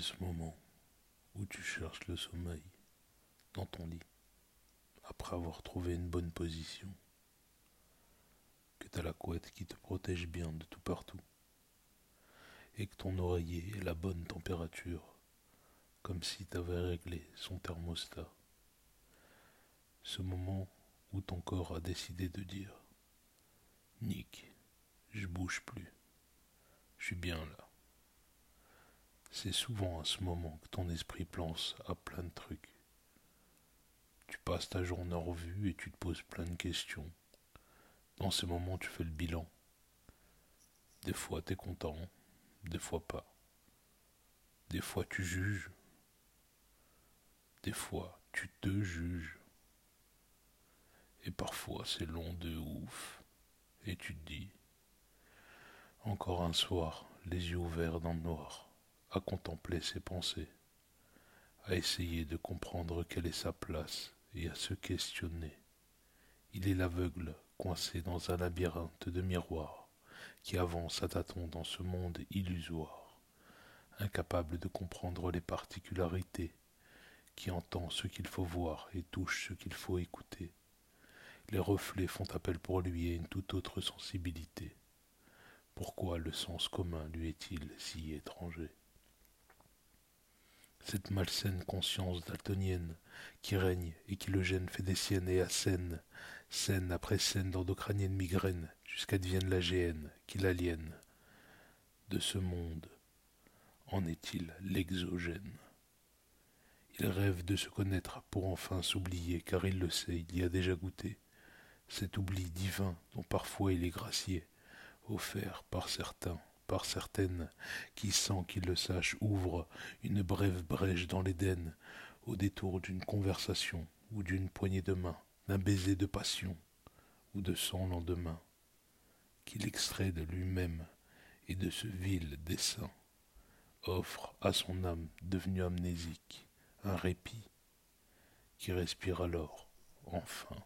ce moment où tu cherches le sommeil dans ton lit après avoir trouvé une bonne position, que t'as la couette qui te protège bien de tout partout et que ton oreiller est la bonne température, comme si t'avais réglé son thermostat. Ce moment où ton corps a décidé de dire Nick, je bouge plus, je suis bien là. C'est souvent à ce moment que ton esprit pense à plein de trucs. Tu passes ta journée en revue et tu te poses plein de questions. Dans ces moments, tu fais le bilan. Des fois, tu es content, des fois pas. Des fois, tu juges. Des fois, tu te juges. Et parfois, c'est long de ouf. Et tu te dis, encore un soir, les yeux ouverts dans le noir à contempler ses pensées, à essayer de comprendre quelle est sa place et à se questionner. Il est l'aveugle coincé dans un labyrinthe de miroirs qui avance à tâtons dans ce monde illusoire, incapable de comprendre les particularités, qui entend ce qu'il faut voir et touche ce qu'il faut écouter. Les reflets font appel pour lui à une toute autre sensibilité. Pourquoi le sens commun lui est-il si étranger? Cette malsaine conscience daltonienne qui règne et qui le gêne fait des siennes et assène, scène après scène d'endocranienne migraine, jusqu'à devienne la géhenne qui l'aliène. De ce monde, en est-il l'exogène? Il rêve de se connaître pour enfin s'oublier, car il le sait, il y a déjà goûté. Cet oubli divin dont parfois il est gracié, offert par certains par certaines, qui, sans qu'il le sache, ouvrent une brève brèche dans l'Éden, au détour d'une conversation ou d'une poignée de main, d'un baiser de passion ou de son lendemain, qu'il extrait de lui-même et de ce vil dessein, offre à son âme devenue amnésique un répit, qui respire alors, enfin.